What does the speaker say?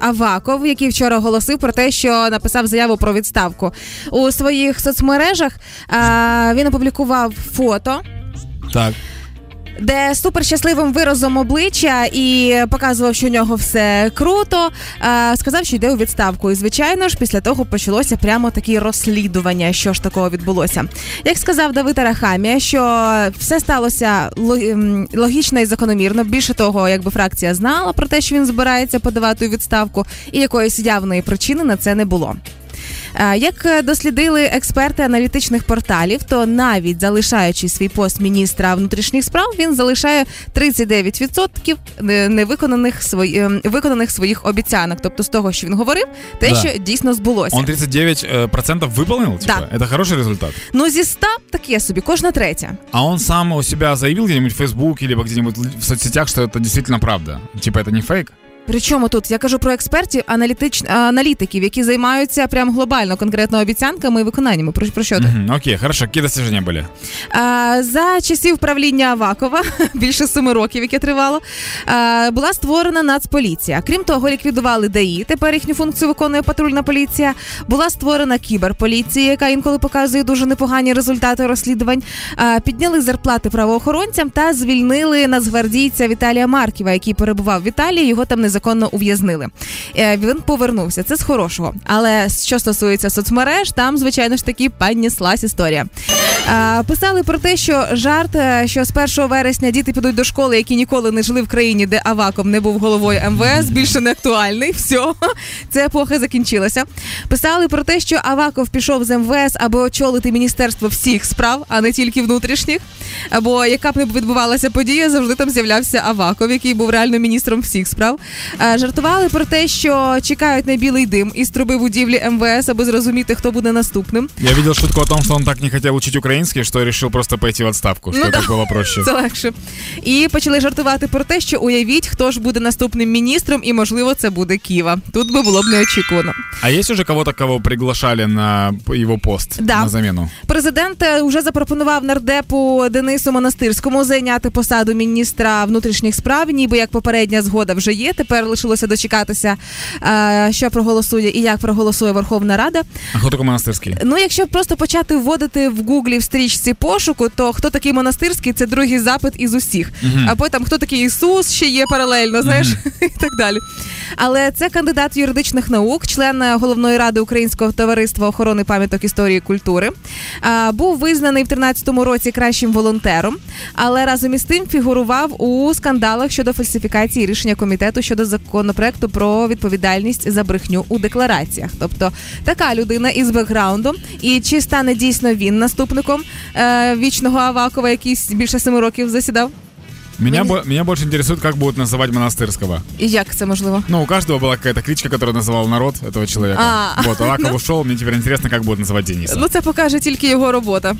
Аваков, який вчора оголосив про те, що написав заяву про відставку у своїх соцмережах. Е, він опублікував фото. Так. Де суперщасливим виразом обличчя і показував, що у нього все круто. Е, сказав, що йде у відставку. І звичайно ж, після того почалося прямо таке розслідування, що ж такого відбулося. Як сказав Давид Арахамія, що все сталося логічно і закономірно. Більше того, якби фракція знала про те, що він збирається подавати у відставку, і якоїсь явної причини на це не було. Е, як дослідили експерти аналітичних порталів, то навіть залишаючи свій пост міністра внутрішніх справ, він залишає 39% невиконаних свої виконаних своїх обіцянок. Тобто з того, що він говорив, те, да. що дійсно збулося. Он 39% виповнив? Типа? Да. Це хороший результат. Ну зі 100 таке собі, кожна третя. А он сам у себя заявил где-нибудь в Фейсбуке, либо где-нибудь в соцсетях, что это действительно правда. Типа это не фейк? Причому тут я кажу про експертів, аналітич... аналітиків, які займаються прям глобально конкретно обіцянками і виконаннями. Про, про що ти? Mm-hmm. Окей, хорошо, які достиження були? А, За часів правління Авакова, більше семи років, яке тривало, а, була створена Нацполіція. Крім того, ліквідували ДАІ. Тепер їхню функцію виконує патрульна поліція. Була створена кіберполіція, яка інколи показує дуже непогані результати розслідувань. А, Підняли зарплати правоохоронцям та звільнили нацгвардійця Віталія Марківа, який перебував в Італії. Його там не незаконно ув'язнили. Е, він повернувся. Це з хорошого. Але що стосується соцмереж, там, звичайно ж таки, підніслась історія. Писали про те, що жарт, е, що з 1 вересня діти підуть до школи, які ніколи не жили в країні, де Аваком не був головою МВС, більше не актуальний. Все, це епоха закінчилася. Писали про те, що Аваков пішов з МВС, аби очолити міністерство всіх справ, а не тільки внутрішніх. Або яка б не відбувалася подія, завжди там з'являвся Аваков, який був реально міністром всіх справ. Е, жартували про те, що чекають на білий дим із труби будівлі МВС, аби зрозуміти, хто буде наступним. Я бачив шутку о том, що він так не хотів вчити український, що вирішив просто пойти в відставку. Що ну, так було проще. Це легше. І почали жартувати про те, що уявіть, хто ж буде наступним міністром, і можливо це буде Ківа. Тут би було б неочікувано. А є вже кого-то, кого приглашали на його пост да. на заміну? Президент вже запропонував нардепу Денису Монастирському зайняти посаду міністра внутрішніх справ, ніби як попередня згода вже є. Тепер лишилося дочекатися, що проголосує і як проголосує Верховна Рада. А хто такий монастирський? Ну, якщо просто почати вводити в гуглі стрічці пошуку, то хто такий монастирський це другий запит із усіх. uh А потім хто такий Ісус ще є паралельно, знаєш, uh і так далі. Але це кандидат юридичних наук, член головної ради Українського товариства охорони пам'яток історії і культури. А, Був визнаний в 13-му році кращим волонтером, але разом із тим фігурував у скандалах щодо фальсифікації рішення комітету щодо законопроекту про відповідальність за брехню у деклараціях. Тобто така людина із бекграундом, і чи стане дійсно він наступником е, вічного Авакова, який більше семи років засідав? Меня, бо, меня больше интересует, как будут называть монастырского. И як це можливо? Ну, у каждого была какая-то кличка, которую называл народ этого человека. А, вот, Аваков ушел, мне теперь интересно, как будут называть Дениса. Ну, це покаже тільки його робота.